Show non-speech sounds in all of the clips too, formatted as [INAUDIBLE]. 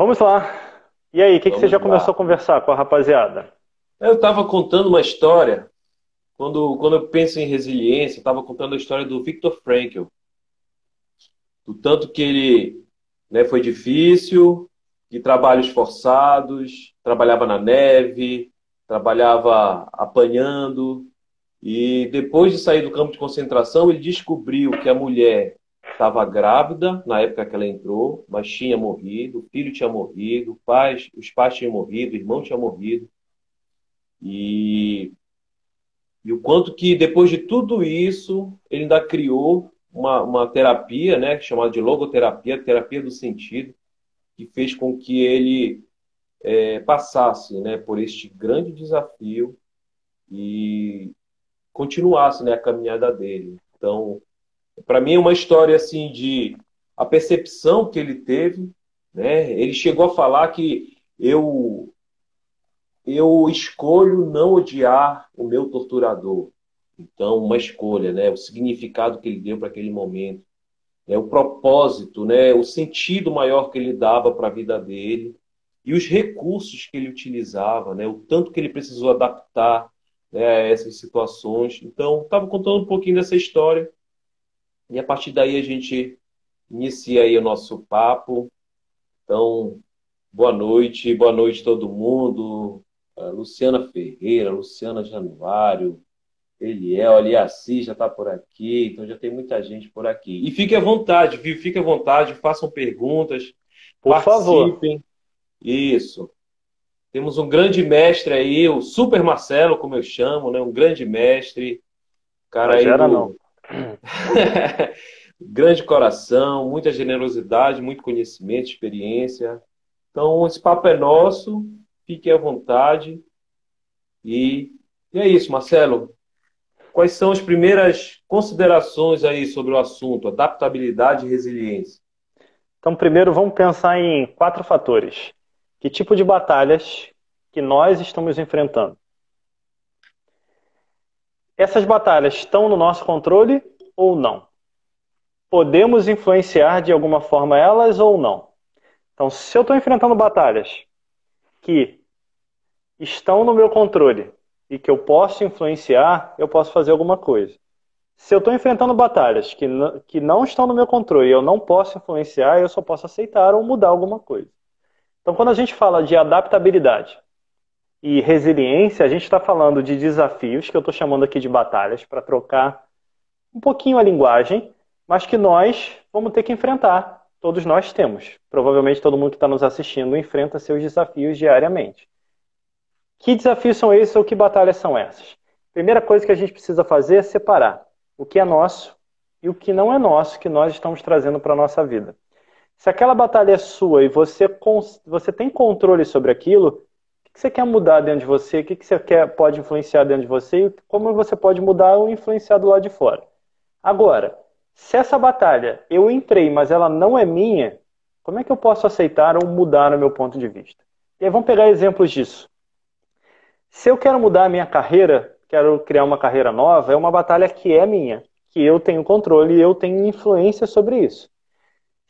Vamos lá. E aí, o que, que você já lá. começou a conversar com a rapaziada? Eu estava contando uma história. Quando, quando eu penso em resiliência, estava contando a história do Viktor Frankl. Do tanto que ele né, foi difícil, de trabalhos forçados, trabalhava na neve, trabalhava apanhando. E depois de sair do campo de concentração, ele descobriu que a mulher estava grávida na época que ela entrou, mas tinha morrido, o filho tinha morrido, pais, os pais tinham morrido, o irmão tinha morrido. E, e o quanto que depois de tudo isso, ele ainda criou uma, uma terapia, né, chamada de logoterapia, terapia do sentido, que fez com que ele é, passasse né, por este grande desafio e continuasse né, a caminhada dele. Então, para mim é uma história assim de a percepção que ele teve, né? Ele chegou a falar que eu eu escolho não odiar o meu torturador. Então, uma escolha, né? O significado que ele deu para aquele momento, né? o propósito, né? O sentido maior que ele dava para a vida dele e os recursos que ele utilizava, né? O tanto que ele precisou adaptar né, a essas situações. Então, estava contando um pouquinho dessa história e a partir daí a gente inicia aí o nosso papo. Então, boa noite, boa noite todo mundo. Luciana Ferreira, Luciana Januário, Eliel, Aliassi já está por aqui, então já tem muita gente por aqui. E fique à vontade, viu? Fique à vontade, façam perguntas, por participem. Favor. Isso. Temos um grande mestre aí, o Super Marcelo, como eu chamo, né? Um grande mestre. Cara não aí. Do... não. [LAUGHS] Grande coração, muita generosidade, muito conhecimento, experiência. Então, esse papo é nosso, fique à vontade. E, e é isso, Marcelo. Quais são as primeiras considerações aí sobre o assunto, adaptabilidade e resiliência? Então, primeiro vamos pensar em quatro fatores. Que tipo de batalhas que nós estamos enfrentando? Essas batalhas estão no nosso controle ou não? Podemos influenciar de alguma forma elas ou não? Então, se eu estou enfrentando batalhas que estão no meu controle e que eu posso influenciar, eu posso fazer alguma coisa. Se eu estou enfrentando batalhas que, que não estão no meu controle e eu não posso influenciar, eu só posso aceitar ou mudar alguma coisa. Então, quando a gente fala de adaptabilidade, e resiliência, a gente está falando de desafios, que eu estou chamando aqui de batalhas, para trocar um pouquinho a linguagem, mas que nós vamos ter que enfrentar. Todos nós temos. Provavelmente todo mundo que está nos assistindo enfrenta seus desafios diariamente. Que desafios são esses ou que batalhas são essas? Primeira coisa que a gente precisa fazer é separar o que é nosso e o que não é nosso, que nós estamos trazendo para a nossa vida. Se aquela batalha é sua e você, você tem controle sobre aquilo, que você quer mudar dentro de você, o que, você quer, pode influenciar dentro de você e como você pode mudar ou influenciar do lado de fora. Agora, se essa batalha eu entrei, mas ela não é minha, como é que eu posso aceitar ou mudar o meu ponto de vista? E aí vamos pegar exemplos disso. Se eu quero mudar a minha carreira, quero criar uma carreira nova, é uma batalha que é minha, que eu tenho controle e eu tenho influência sobre isso.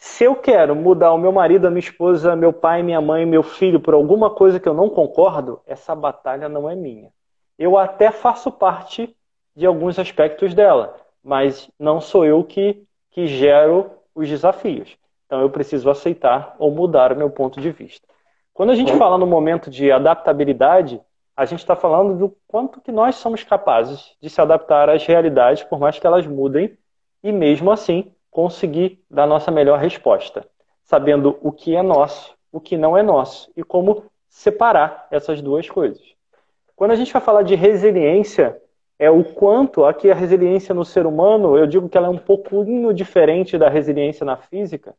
Se eu quero mudar o meu marido, a minha esposa, meu pai, minha mãe, meu filho por alguma coisa que eu não concordo, essa batalha não é minha. Eu até faço parte de alguns aspectos dela, mas não sou eu que, que gero os desafios. Então eu preciso aceitar ou mudar o meu ponto de vista. Quando a gente fala no momento de adaptabilidade, a gente está falando do quanto que nós somos capazes de se adaptar às realidades, por mais que elas mudem, e mesmo assim conseguir dar nossa melhor resposta, sabendo o que é nosso, o que não é nosso e como separar essas duas coisas. Quando a gente vai falar de resiliência, é o quanto aqui a resiliência no ser humano, eu digo que ela é um pouquinho diferente da resiliência na física,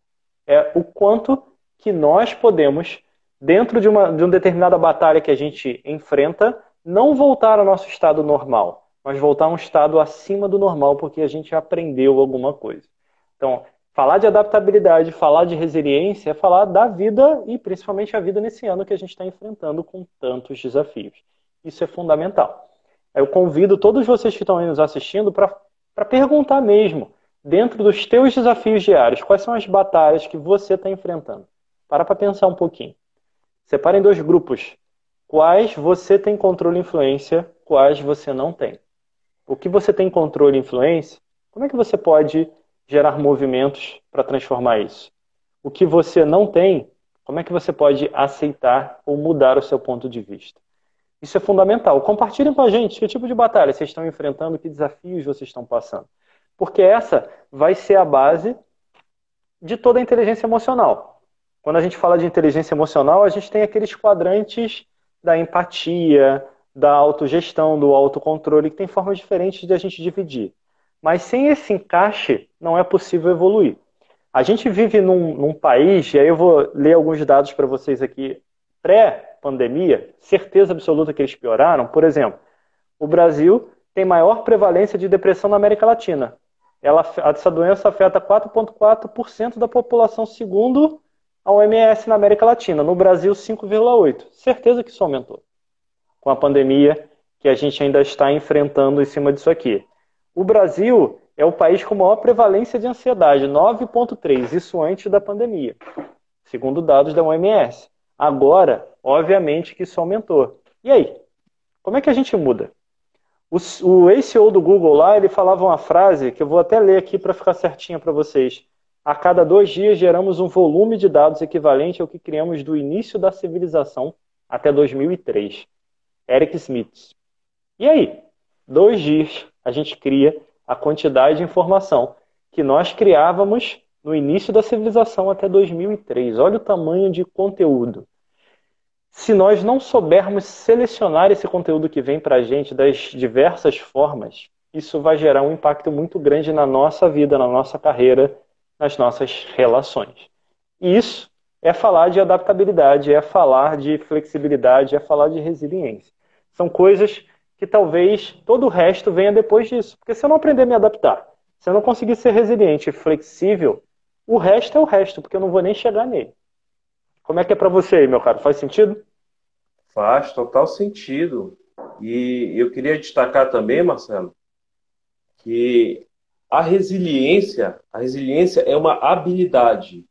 é o quanto que nós podemos, dentro de uma, de uma determinada batalha que a gente enfrenta, não voltar ao nosso estado normal, mas voltar a um estado acima do normal, porque a gente aprendeu alguma coisa. Então, falar de adaptabilidade, falar de resiliência é falar da vida e principalmente a vida nesse ano que a gente está enfrentando com tantos desafios. Isso é fundamental. Eu convido todos vocês que estão aí nos assistindo para perguntar mesmo, dentro dos teus desafios diários, quais são as batalhas que você está enfrentando. Para para pensar um pouquinho. Separa em dois grupos. Quais você tem controle e influência, quais você não tem. O que você tem controle e influência, como é que você pode gerar movimentos para transformar isso? O que você não tem, como é que você pode aceitar ou mudar o seu ponto de vista? Isso é fundamental. Compartilhem com a gente que tipo de batalha vocês estão enfrentando, que desafios vocês estão passando. Porque essa vai ser a base de toda a inteligência emocional. Quando a gente fala de inteligência emocional, a gente tem aqueles quadrantes da empatia, da autogestão, do autocontrole, que tem formas diferentes de a gente dividir. Mas sem esse encaixe, não é possível evoluir. A gente vive num, num país, e aí eu vou ler alguns dados para vocês aqui, pré-pandemia, certeza absoluta que eles pioraram. Por exemplo, o Brasil tem maior prevalência de depressão na América Latina. Ela, essa doença afeta 4,4% da população, segundo a OMS na América Latina. No Brasil, 5,8%. Certeza que isso aumentou com a pandemia que a gente ainda está enfrentando em cima disso aqui. O Brasil é o país com maior prevalência de ansiedade, 9,3%, isso antes da pandemia, segundo dados da OMS. Agora, obviamente que isso aumentou. E aí? Como é que a gente muda? O, o ACO do Google lá, ele falava uma frase que eu vou até ler aqui para ficar certinha para vocês. A cada dois dias geramos um volume de dados equivalente ao que criamos do início da civilização até 2003. Eric Smith. E aí? Dois dias a gente cria a quantidade de informação que nós criávamos no início da civilização até 2003. Olha o tamanho de conteúdo. Se nós não soubermos selecionar esse conteúdo que vem para a gente das diversas formas, isso vai gerar um impacto muito grande na nossa vida, na nossa carreira, nas nossas relações. E isso é falar de adaptabilidade, é falar de flexibilidade, é falar de resiliência. São coisas que talvez todo o resto venha depois disso. Porque se eu não aprender a me adaptar, se eu não conseguir ser resiliente e flexível, o resto é o resto, porque eu não vou nem chegar nele. Como é que é para você aí, meu caro? Faz sentido? Faz total sentido. E eu queria destacar também, Marcelo, que a resiliência, a resiliência é uma habilidade.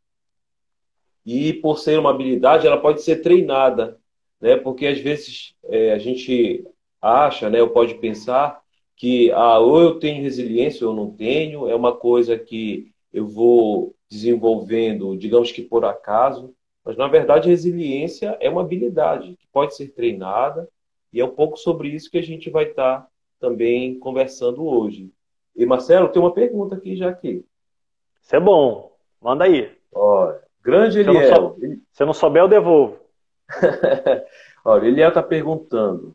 E por ser uma habilidade, ela pode ser treinada, né? Porque às vezes é, a gente acha, né, ou pode pensar que ah, ou eu tenho resiliência ou eu não tenho, é uma coisa que eu vou desenvolvendo, digamos que por acaso, mas na verdade resiliência é uma habilidade que pode ser treinada e é um pouco sobre isso que a gente vai estar também conversando hoje. E Marcelo, tem uma pergunta aqui já aqui. Isso é bom. Manda aí. Olha, grande Eliel. Se eu não, sou... Se eu não souber, eu devolvo. [LAUGHS] Olha, Eliel está perguntando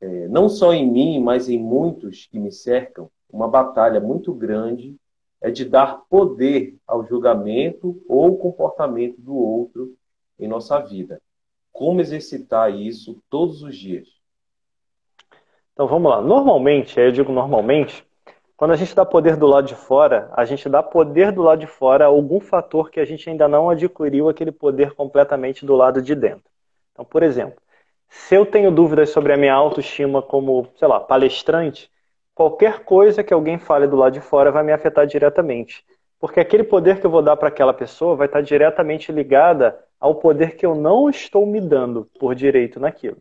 é, não só em mim, mas em muitos que me cercam, uma batalha muito grande é de dar poder ao julgamento ou comportamento do outro em nossa vida. Como exercitar isso todos os dias? Então vamos lá. Normalmente, eu digo normalmente, quando a gente dá poder do lado de fora, a gente dá poder do lado de fora a algum fator que a gente ainda não adquiriu aquele poder completamente do lado de dentro. Então, por exemplo, se eu tenho dúvidas sobre a minha autoestima como, sei lá, palestrante, qualquer coisa que alguém fale do lado de fora vai me afetar diretamente. Porque aquele poder que eu vou dar para aquela pessoa vai estar diretamente ligada ao poder que eu não estou me dando por direito naquilo.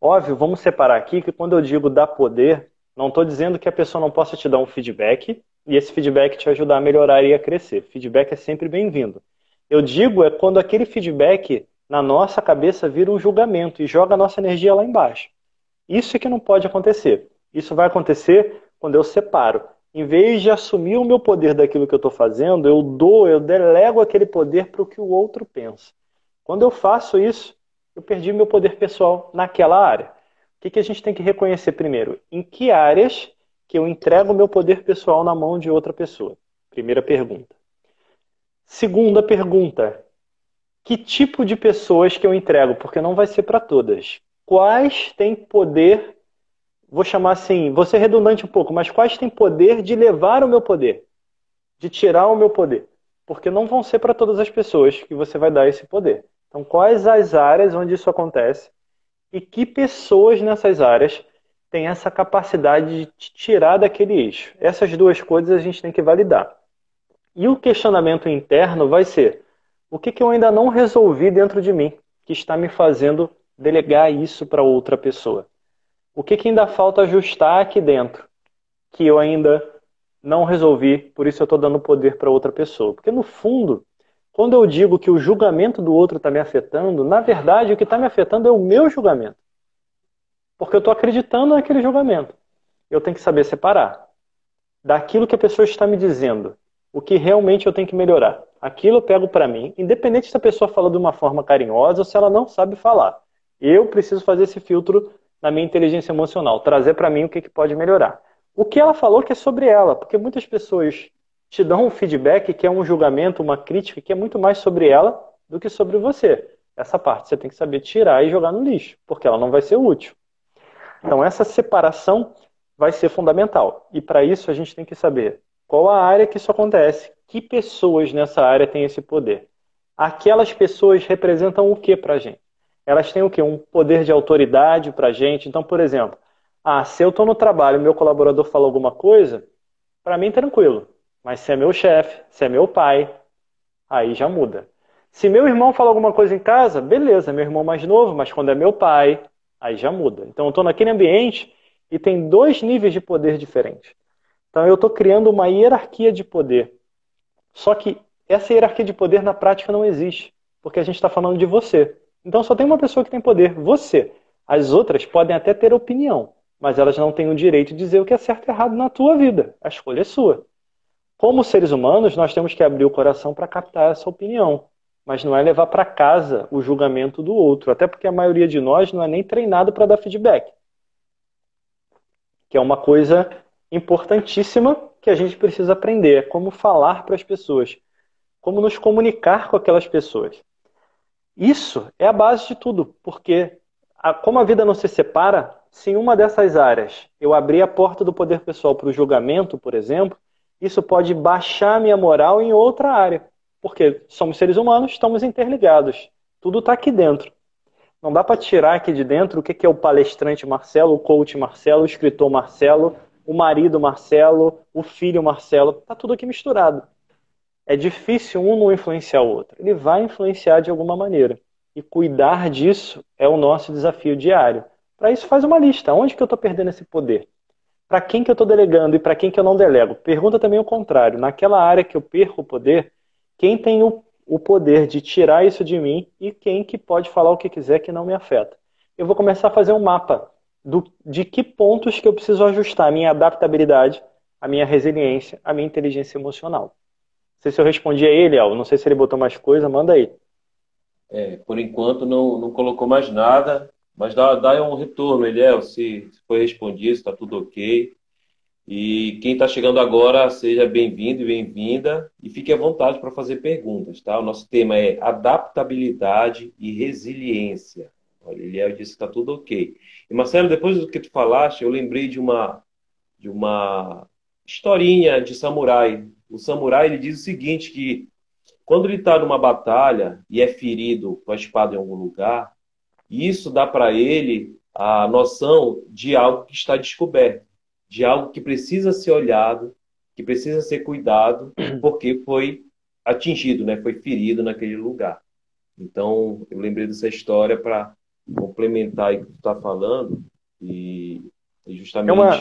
Óbvio, vamos separar aqui que quando eu digo dar poder, não estou dizendo que a pessoa não possa te dar um feedback e esse feedback te ajudar a melhorar e a crescer. Feedback é sempre bem-vindo. Eu digo é quando aquele feedback na nossa cabeça vira um julgamento e joga a nossa energia lá embaixo. Isso é que não pode acontecer. Isso vai acontecer quando eu separo. Em vez de assumir o meu poder daquilo que eu estou fazendo, eu dou, eu delego aquele poder para o que o outro pensa. Quando eu faço isso, eu perdi meu poder pessoal naquela área. O que, que a gente tem que reconhecer primeiro? Em que áreas que eu entrego o meu poder pessoal na mão de outra pessoa? Primeira pergunta. Segunda pergunta: que tipo de pessoas que eu entrego, porque não vai ser para todas. Quais têm poder, vou chamar assim, vou ser redundante um pouco, mas quais têm poder de levar o meu poder, de tirar o meu poder? Porque não vão ser para todas as pessoas que você vai dar esse poder. Então, quais as áreas onde isso acontece e que pessoas nessas áreas têm essa capacidade de te tirar daquele eixo? Essas duas coisas a gente tem que validar. E o questionamento interno vai ser: O que, que eu ainda não resolvi dentro de mim que está me fazendo delegar isso para outra pessoa? O que, que ainda falta ajustar aqui dentro que eu ainda não resolvi, por isso eu estou dando poder para outra pessoa? Porque no fundo, quando eu digo que o julgamento do outro está me afetando, na verdade o que está me afetando é o meu julgamento. Porque eu estou acreditando naquele julgamento. Eu tenho que saber separar daquilo que a pessoa está me dizendo, o que realmente eu tenho que melhorar. Aquilo eu pego para mim, independente se a pessoa fala de uma forma carinhosa ou se ela não sabe falar. Eu preciso fazer esse filtro na minha inteligência emocional, trazer para mim o que, que pode melhorar. O que ela falou que é sobre ela, porque muitas pessoas te dão um feedback que é um julgamento, uma crítica que é muito mais sobre ela do que sobre você. Essa parte você tem que saber tirar e jogar no lixo, porque ela não vai ser útil. Então essa separação vai ser fundamental. E para isso a gente tem que saber qual a área que isso acontece, que pessoas nessa área têm esse poder. Aquelas pessoas representam o que para a gente? Elas têm o que? Um poder de autoridade para a gente. Então, por exemplo, ah, se eu estou no trabalho e meu colaborador fala alguma coisa, para mim tranquilo. Mas se é meu chefe, se é meu pai, aí já muda. Se meu irmão fala alguma coisa em casa, beleza, meu irmão mais novo, mas quando é meu pai, aí já muda. Então eu estou naquele ambiente e tem dois níveis de poder diferentes. Então eu estou criando uma hierarquia de poder. Só que essa hierarquia de poder na prática não existe, porque a gente está falando de você. Então só tem uma pessoa que tem poder, você. As outras podem até ter opinião, mas elas não têm o direito de dizer o que é certo e errado na tua vida. A escolha é sua. Como seres humanos, nós temos que abrir o coração para captar essa opinião, mas não é levar para casa o julgamento do outro, até porque a maioria de nós não é nem treinado para dar feedback. Que é uma coisa importantíssima que a gente precisa aprender, é como falar para as pessoas, como nos comunicar com aquelas pessoas. Isso é a base de tudo, porque a, como a vida não se separa, se em uma dessas áreas eu abrir a porta do poder pessoal para o julgamento, por exemplo, isso pode baixar minha moral em outra área. Porque somos seres humanos, estamos interligados. Tudo está aqui dentro. Não dá para tirar aqui de dentro o que é o palestrante Marcelo, o coach Marcelo, o escritor Marcelo, o marido Marcelo, o filho Marcelo. Está tudo aqui misturado. É difícil um não influenciar o outro. Ele vai influenciar de alguma maneira. E cuidar disso é o nosso desafio diário. Para isso, faz uma lista. Onde que eu estou perdendo esse poder? para quem que eu estou delegando e para quem que eu não delego. Pergunta também o contrário. Naquela área que eu perco o poder, quem tem o, o poder de tirar isso de mim e quem que pode falar o que quiser que não me afeta. Eu vou começar a fazer um mapa do, de que pontos que eu preciso ajustar a minha adaptabilidade, a minha resiliência, a minha inteligência emocional. Não sei se eu respondi a ele. Não sei se ele botou mais coisa, manda aí. É, por enquanto não, não colocou mais nada. Mas dá, dá um retorno, Eliel, se foi respondido, está tudo ok. E quem está chegando agora, seja bem-vindo e bem-vinda e fique à vontade para fazer perguntas, tá? O nosso tema é adaptabilidade e resiliência. Olha, Eliel disse que está tudo ok. E Marcelo, depois do que tu falaste, eu lembrei de uma de uma historinha de samurai. O samurai ele diz o seguinte que quando ele está numa batalha e é ferido com a espada em algum lugar, isso dá para ele a noção de algo que está descoberto, de algo que precisa ser olhado, que precisa ser cuidado, porque foi atingido, né? foi ferido naquele lugar. Então, eu lembrei dessa história para complementar o que tu está falando e, justamente. É uma...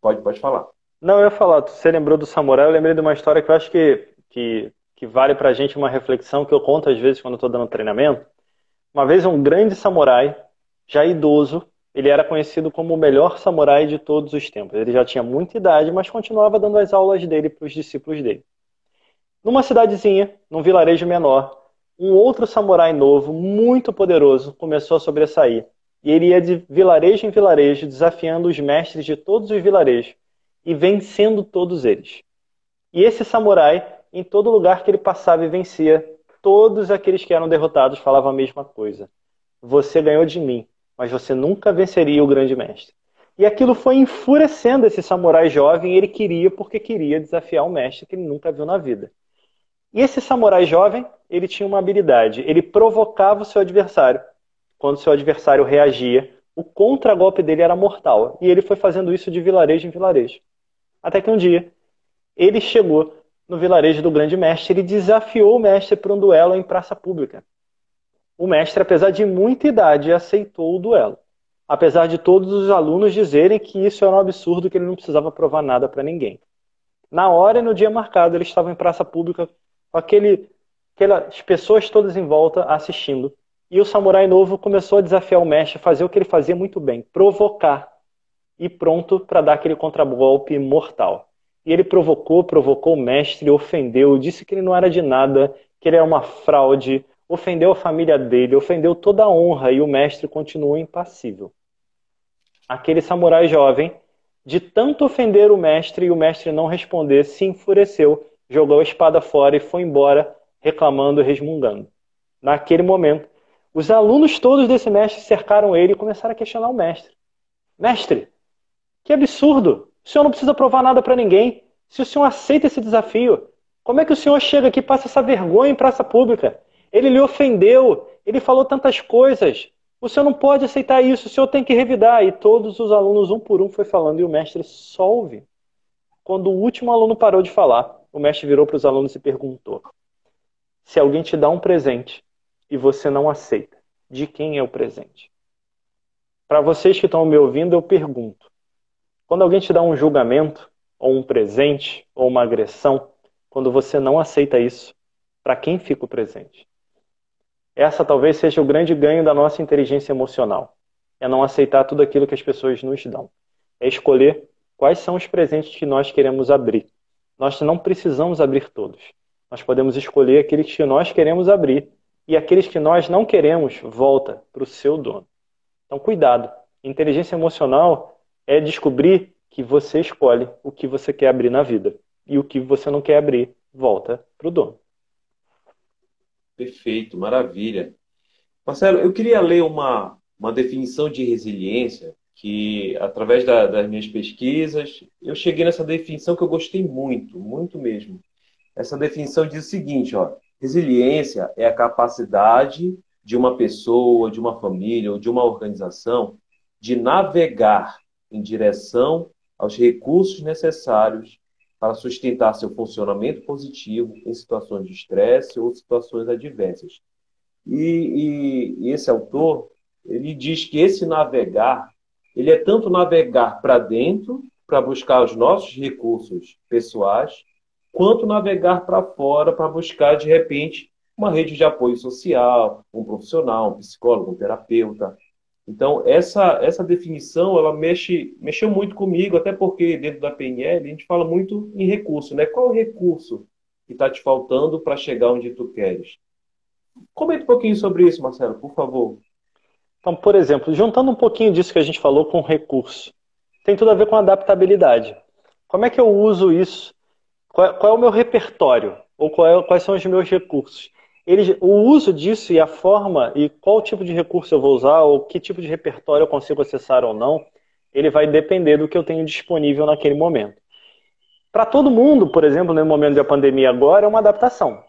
Pode, pode falar. Não, eu ia falar, você lembrou do samurai, eu lembrei de uma história que eu acho que, que, que vale para a gente uma reflexão que eu conto às vezes quando eu estou dando treinamento uma vez um grande samurai, já idoso, ele era conhecido como o melhor samurai de todos os tempos. Ele já tinha muita idade, mas continuava dando as aulas dele para os discípulos dele. Numa cidadezinha, num vilarejo menor, um outro samurai novo, muito poderoso, começou a sobressair. E ele ia de vilarejo em vilarejo, desafiando os mestres de todos os vilarejos e vencendo todos eles. E esse samurai, em todo lugar que ele passava e vencia, todos aqueles que eram derrotados falavam a mesma coisa. Você ganhou de mim, mas você nunca venceria o grande mestre. E aquilo foi enfurecendo esse samurai jovem, ele queria porque queria desafiar um mestre que ele nunca viu na vida. E esse samurai jovem, ele tinha uma habilidade, ele provocava o seu adversário. Quando seu adversário reagia, o contragolpe dele era mortal. E ele foi fazendo isso de vilarejo em vilarejo. Até que um dia, ele chegou no vilarejo do grande mestre, ele desafiou o mestre para um duelo em praça pública. O mestre, apesar de muita idade, aceitou o duelo. Apesar de todos os alunos dizerem que isso era um absurdo, que ele não precisava provar nada para ninguém. Na hora e no dia marcado, ele estava em praça pública com aquele, aquelas pessoas todas em volta assistindo. E o samurai novo começou a desafiar o mestre fazer o que ele fazia muito bem, provocar. E pronto para dar aquele contragolpe mortal. E ele provocou, provocou o mestre, ofendeu, disse que ele não era de nada, que ele era uma fraude, ofendeu a família dele, ofendeu toda a honra e o mestre continuou impassível. Aquele samurai jovem, de tanto ofender o mestre e o mestre não responder, se enfureceu, jogou a espada fora e foi embora, reclamando e resmungando. Naquele momento, os alunos todos desse mestre cercaram ele e começaram a questionar o mestre. Mestre, que absurdo! O senhor não precisa provar nada para ninguém. Se o senhor aceita esse desafio, como é que o senhor chega aqui e passa essa vergonha em praça pública? Ele lhe ofendeu, ele falou tantas coisas. O senhor não pode aceitar isso, o senhor tem que revidar. E todos os alunos, um por um, foi falando, e o mestre só. Quando o último aluno parou de falar, o mestre virou para os alunos e perguntou: Se alguém te dá um presente e você não aceita, de quem é o presente? Para vocês que estão me ouvindo, eu pergunto: quando alguém te dá um julgamento, ou um presente, ou uma agressão, quando você não aceita isso, para quem fica o presente? Essa talvez seja o grande ganho da nossa inteligência emocional. É não aceitar tudo aquilo que as pessoas nos dão. É escolher quais são os presentes que nós queremos abrir. Nós não precisamos abrir todos. Nós podemos escolher aqueles que nós queremos abrir e aqueles que nós não queremos, volta para o seu dono. Então, cuidado. Inteligência emocional é descobrir que você escolhe o que você quer abrir na vida. E o que você não quer abrir, volta para o dono. Perfeito, maravilha. Marcelo, eu queria ler uma, uma definição de resiliência que, através da, das minhas pesquisas, eu cheguei nessa definição que eu gostei muito, muito mesmo. Essa definição diz o seguinte, ó, Resiliência é a capacidade de uma pessoa, de uma família ou de uma organização de navegar em direção aos recursos necessários para sustentar seu funcionamento positivo em situações de estresse ou situações adversas. E, e, e esse autor ele diz que esse navegar ele é tanto navegar para dentro para buscar os nossos recursos pessoais quanto navegar para fora para buscar, de repente, uma rede de apoio social, um profissional, um psicólogo, um terapeuta. Então, essa, essa definição, ela mexe, mexeu muito comigo, até porque dentro da PNL a gente fala muito em recurso, né? Qual o recurso que está te faltando para chegar onde tu queres? Comenta um pouquinho sobre isso, Marcelo, por favor. Então, por exemplo, juntando um pouquinho disso que a gente falou com recurso, tem tudo a ver com adaptabilidade. Como é que eu uso isso qual, qual é o meu repertório? Ou é, quais são os meus recursos? Ele, o uso disso e a forma e qual tipo de recurso eu vou usar ou que tipo de repertório eu consigo acessar ou não, ele vai depender do que eu tenho disponível naquele momento. Para todo mundo, por exemplo, no momento da pandemia agora, é uma adaptação.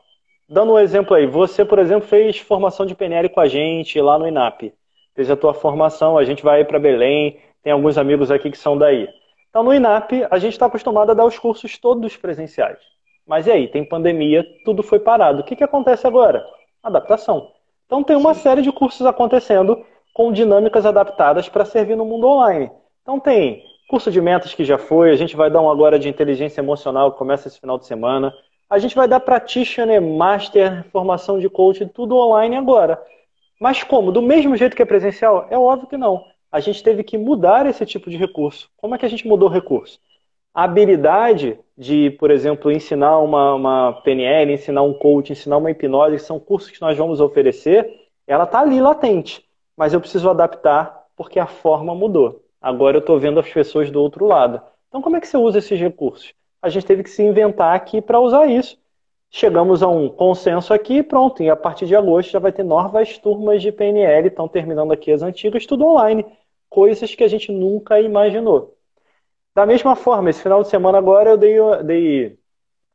Dando um exemplo aí, você, por exemplo, fez formação de PNL com a gente lá no INAP. Fez a tua formação, a gente vai para Belém, tem alguns amigos aqui que são daí. Então, no INAP, a gente está acostumado a dar os cursos todos presenciais. Mas e aí, tem pandemia, tudo foi parado. O que, que acontece agora? Adaptação. Então, tem uma Sim. série de cursos acontecendo com dinâmicas adaptadas para servir no mundo online. Então, tem curso de metas que já foi, a gente vai dar um agora de inteligência emocional que começa esse final de semana. A gente vai dar practitioner, master, formação de coach, tudo online agora. Mas como? Do mesmo jeito que é presencial? É óbvio que não a gente teve que mudar esse tipo de recurso. Como é que a gente mudou o recurso? A habilidade de, por exemplo, ensinar uma, uma PNL, ensinar um coach, ensinar uma hipnose, que são cursos que nós vamos oferecer, ela está ali latente. Mas eu preciso adaptar porque a forma mudou. Agora eu estou vendo as pessoas do outro lado. Então, como é que você usa esses recursos? A gente teve que se inventar aqui para usar isso. Chegamos a um consenso aqui pronto. E a partir de agosto já vai ter novas turmas de PNL, estão terminando aqui as antigas, tudo online. Coisas que a gente nunca imaginou. Da mesma forma, esse final de semana agora eu dei, dei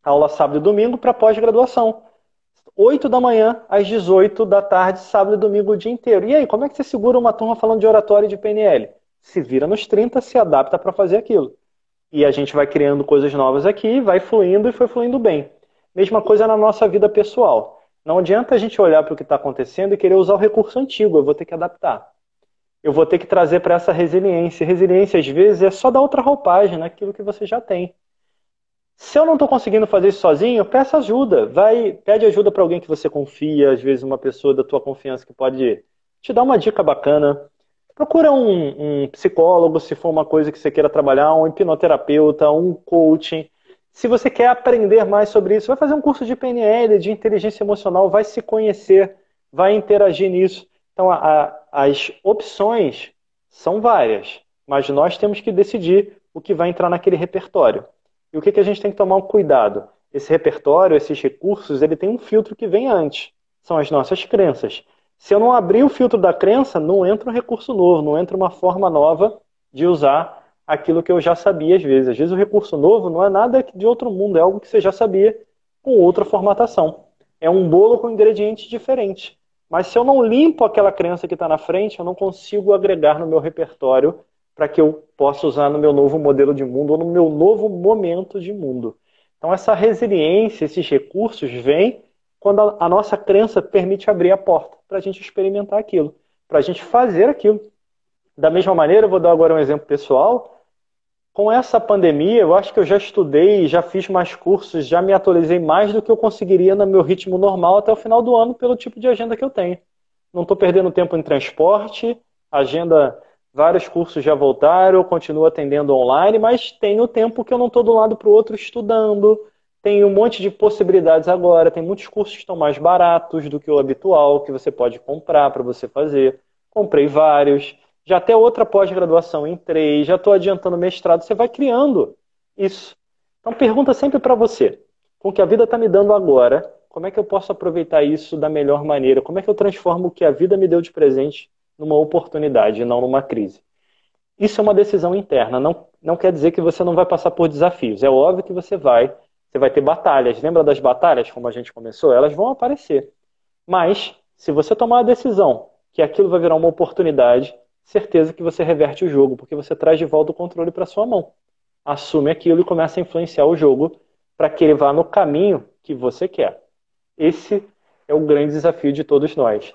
aula sábado e domingo para pós-graduação. 8 da manhã às 18 da tarde, sábado e domingo o dia inteiro. E aí, como é que você segura uma turma falando de oratório e de PNL? Se vira nos 30, se adapta para fazer aquilo. E a gente vai criando coisas novas aqui, vai fluindo e foi fluindo bem. Mesma coisa na nossa vida pessoal. Não adianta a gente olhar para o que está acontecendo e querer usar o recurso antigo, eu vou ter que adaptar. Eu vou ter que trazer para essa resiliência. Resiliência, às vezes, é só dar outra roupagem naquilo que você já tem. Se eu não estou conseguindo fazer isso sozinho, peça ajuda. Vai, pede ajuda para alguém que você confia, às vezes uma pessoa da tua confiança que pode te dar uma dica bacana. Procura um, um psicólogo, se for uma coisa que você queira trabalhar, um hipnoterapeuta, um coaching. Se você quer aprender mais sobre isso, vai fazer um curso de PNL, de inteligência emocional, vai se conhecer, vai interagir nisso. Então, a, a, as opções são várias, mas nós temos que decidir o que vai entrar naquele repertório. E o que, que a gente tem que tomar um cuidado? Esse repertório, esses recursos, ele tem um filtro que vem antes. São as nossas crenças. Se eu não abrir o filtro da crença, não entra um recurso novo, não entra uma forma nova de usar aquilo que eu já sabia às vezes. Às vezes o recurso novo não é nada de outro mundo, é algo que você já sabia com outra formatação. É um bolo com ingredientes diferentes. Mas se eu não limpo aquela crença que está na frente, eu não consigo agregar no meu repertório para que eu possa usar no meu novo modelo de mundo ou no meu novo momento de mundo. Então essa resiliência, esses recursos vêm quando a, a nossa crença permite abrir a porta para a gente experimentar aquilo, para a gente fazer aquilo. Da mesma maneira, eu vou dar agora um exemplo pessoal. Com essa pandemia, eu acho que eu já estudei, já fiz mais cursos, já me atualizei mais do que eu conseguiria no meu ritmo normal até o final do ano, pelo tipo de agenda que eu tenho. Não estou perdendo tempo em transporte, agenda, vários cursos já voltaram, eu continuo atendendo online, mas tenho tempo que eu não estou de um lado para o outro estudando, tem um monte de possibilidades agora, tem muitos cursos que estão mais baratos do que o habitual, que você pode comprar para você fazer. Comprei vários. Já até outra pós-graduação entrei, já estou adiantando mestrado. Você vai criando isso. Então pergunta sempre para você, com o que a vida está me dando agora, como é que eu posso aproveitar isso da melhor maneira? Como é que eu transformo o que a vida me deu de presente numa oportunidade, não numa crise? Isso é uma decisão interna, não, não quer dizer que você não vai passar por desafios. É óbvio que você vai, você vai ter batalhas. Lembra das batalhas, como a gente começou? Elas vão aparecer. Mas, se você tomar a decisão que aquilo vai virar uma oportunidade, certeza que você reverte o jogo, porque você traz de volta o controle para sua mão. Assume aquilo e começa a influenciar o jogo para que ele vá no caminho que você quer. Esse é o grande desafio de todos nós.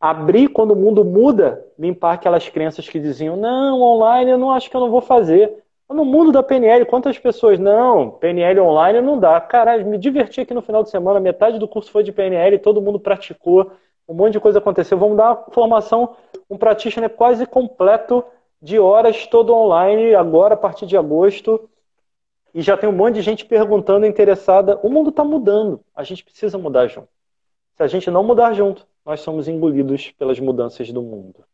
Abrir quando o mundo muda, limpar aquelas crenças que diziam: não, online eu não acho que eu não vou fazer. No mundo da PNL, quantas pessoas? Não, PNL online não dá. Caralho, me diverti aqui no final de semana, metade do curso foi de PNL, todo mundo praticou, um monte de coisa aconteceu. Vamos dar uma formação, um practitioner quase completo de horas, todo online, agora, a partir de agosto. E já tem um monte de gente perguntando, interessada. O mundo está mudando, a gente precisa mudar junto. Se a gente não mudar junto, nós somos engolidos pelas mudanças do mundo.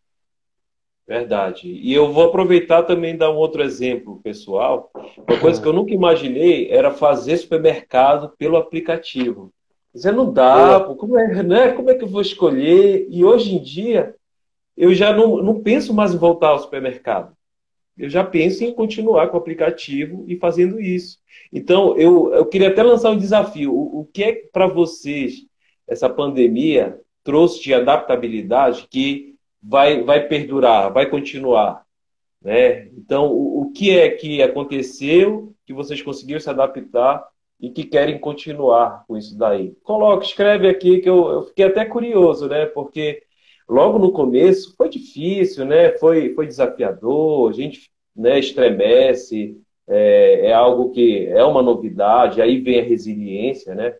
Verdade. E eu vou aproveitar também dar um outro exemplo pessoal. Uma coisa que eu nunca imaginei era fazer supermercado pelo aplicativo. Você não dá, pô, como, é, né? como é que eu vou escolher? E hoje em dia, eu já não, não penso mais em voltar ao supermercado. Eu já penso em continuar com o aplicativo e fazendo isso. Então, eu, eu queria até lançar um desafio. O, o que é para vocês essa pandemia trouxe de adaptabilidade que vai, vai perdurar, vai continuar. Né? Então, o, o que é que aconteceu que vocês conseguiram se adaptar e que querem continuar com isso daí? Coloque, escreve aqui que eu, eu fiquei até curioso, né? Porque logo no começo foi difícil, né? Foi, foi desafiador, a gente né, estremece, é, é algo que é uma novidade, aí vem a resiliência, né?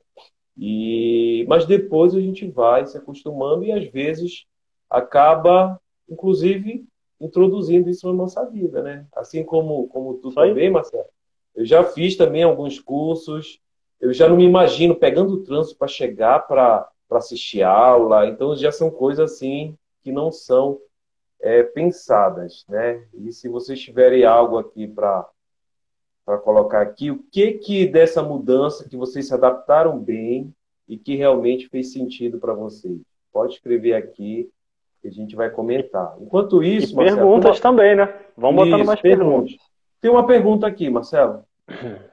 E, mas depois a gente vai se acostumando e às vezes acaba, inclusive, introduzindo isso na nossa vida, né? Assim como, como tu também, Marcelo. Eu já fiz também alguns cursos, eu já não me imagino pegando o trânsito para chegar para assistir aula, então já são coisas assim que não são é, pensadas, né? E se vocês tiverem algo aqui para para colocar aqui, o que que dessa mudança que vocês se adaptaram bem e que realmente fez sentido para vocês? Pode escrever aqui que a gente vai comentar. Enquanto isso, e Marcelo, perguntas uma... também, né? Vamos isso, botando mais perguntas. perguntas. Tem uma pergunta aqui, Marcelo. [CLEARS THROAT]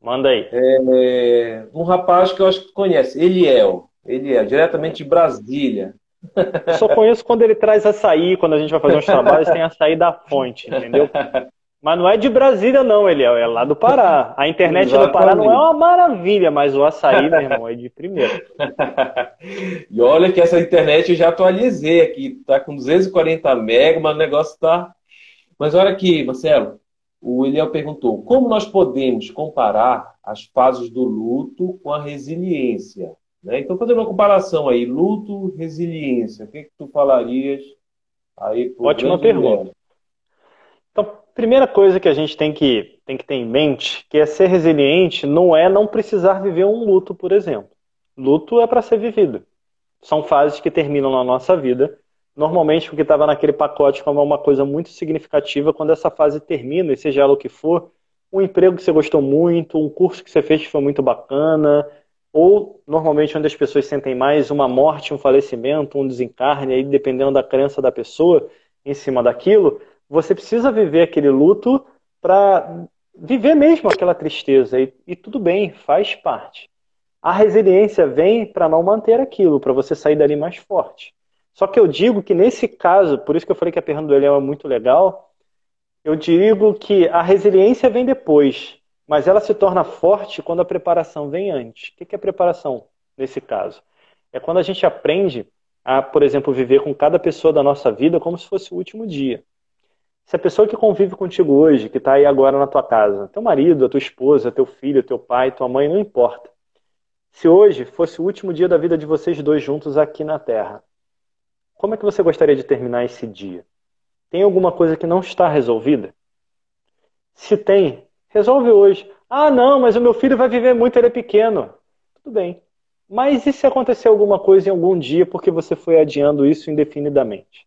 Manda aí. É, um rapaz que eu acho que conhece, Eliel. Eliel, diretamente de Brasília. Eu só conheço quando ele traz açaí, quando a gente vai fazer uns trabalhos, tem açaí da fonte, entendeu? Mas não é de Brasília, não, ele é, é lá do Pará. A internet do Pará não é uma maravilha, mas o açaí, meu irmão, é de primeira. [LAUGHS] e olha que essa internet eu já atualizei aqui, tá com 240 MB, mas o negócio tá. Mas olha aqui, Marcelo, o Eliel perguntou: como nós podemos comparar as fases do luto com a resiliência? Né? Então, fazendo uma comparação aí, luto, resiliência, o que, que tu falarias aí? Ótima pergunta. Então, primeira coisa que a gente tem que, tem que ter em mente, que é ser resiliente não é não precisar viver um luto, por exemplo. Luto é para ser vivido. São fases que terminam na nossa vida. Normalmente, o que estava naquele pacote como uma coisa muito significativa, quando essa fase termina, e seja ela o que for, um emprego que você gostou muito, um curso que você fez que foi muito bacana, ou normalmente onde as pessoas sentem mais uma morte, um falecimento, um desencarne, aí dependendo da crença da pessoa em cima daquilo, você precisa viver aquele luto para viver mesmo aquela tristeza. E, e, tudo bem, faz parte. A resiliência vem para não manter aquilo, para você sair dali mais forte. Só que eu digo que nesse caso, por isso que eu falei que a pergunta do Eliel é muito legal, eu digo que a resiliência vem depois, mas ela se torna forte quando a preparação vem antes. O que é preparação nesse caso? É quando a gente aprende a, por exemplo, viver com cada pessoa da nossa vida como se fosse o último dia. Se a pessoa que convive contigo hoje, que está aí agora na tua casa, teu marido, a tua esposa, teu filho, teu pai, tua mãe, não importa. Se hoje fosse o último dia da vida de vocês dois juntos aqui na Terra, como é que você gostaria de terminar esse dia? Tem alguma coisa que não está resolvida? Se tem, resolve hoje. Ah, não, mas o meu filho vai viver muito, ele é pequeno. Tudo bem. Mas e se acontecer alguma coisa em algum dia porque você foi adiando isso indefinidamente?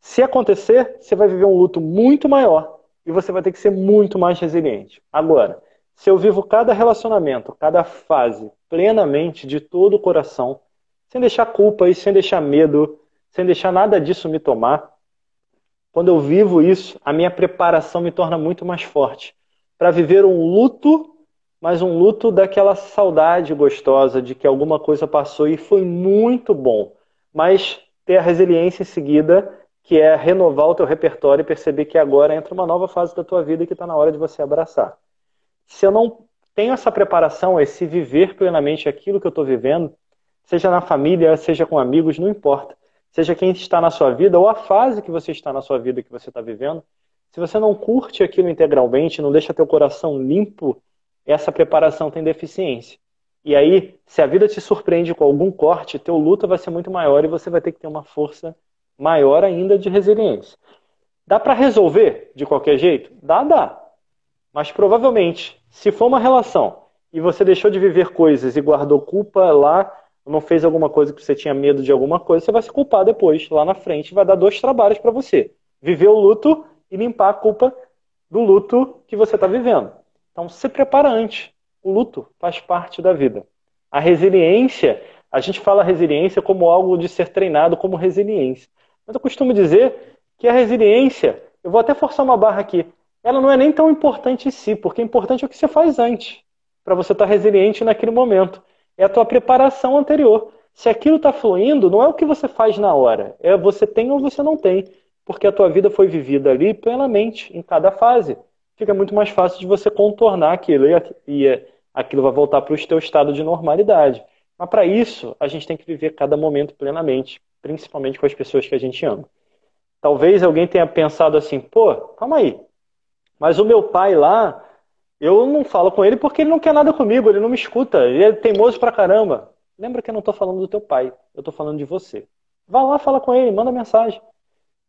Se acontecer, você vai viver um luto muito maior e você vai ter que ser muito mais resiliente. Agora, se eu vivo cada relacionamento, cada fase plenamente, de todo o coração, sem deixar culpa e sem deixar medo, sem deixar nada disso me tomar, quando eu vivo isso, a minha preparação me torna muito mais forte para viver um luto, mas um luto daquela saudade gostosa de que alguma coisa passou e foi muito bom, mas ter a resiliência em seguida que é renovar o teu repertório e perceber que agora entra uma nova fase da tua vida que está na hora de você abraçar. Se eu não tenho essa preparação, esse viver plenamente aquilo que eu estou vivendo, seja na família, seja com amigos, não importa. Seja quem está na sua vida ou a fase que você está na sua vida que você está vivendo, se você não curte aquilo integralmente, não deixa teu coração limpo, essa preparação tem deficiência. E aí, se a vida te surpreende com algum corte, teu luta vai ser muito maior e você vai ter que ter uma força maior ainda de resiliência. Dá para resolver de qualquer jeito? Dá, dá. Mas provavelmente, se for uma relação e você deixou de viver coisas e guardou culpa lá, não fez alguma coisa que você tinha medo de alguma coisa, você vai se culpar depois, lá na frente, vai dar dois trabalhos para você: viver o luto e limpar a culpa do luto que você está vivendo. Então, se prepara antes. O luto faz parte da vida. A resiliência, a gente fala resiliência como algo de ser treinado como resiliência. Mas eu costumo dizer que a resiliência, eu vou até forçar uma barra aqui, ela não é nem tão importante em si, porque é importante o que você faz antes, para você estar tá resiliente naquele momento. É a tua preparação anterior. Se aquilo está fluindo, não é o que você faz na hora, é você tem ou você não tem, porque a tua vida foi vivida ali plenamente, em cada fase. Fica muito mais fácil de você contornar aquilo e aquilo vai voltar para o teu estado de normalidade. Mas para isso, a gente tem que viver cada momento plenamente principalmente com as pessoas que a gente ama. Talvez alguém tenha pensado assim, pô, calma aí, mas o meu pai lá, eu não falo com ele porque ele não quer nada comigo, ele não me escuta, ele é teimoso pra caramba. Lembra que eu não estou falando do teu pai, eu estou falando de você. Vá lá, fala com ele, manda mensagem.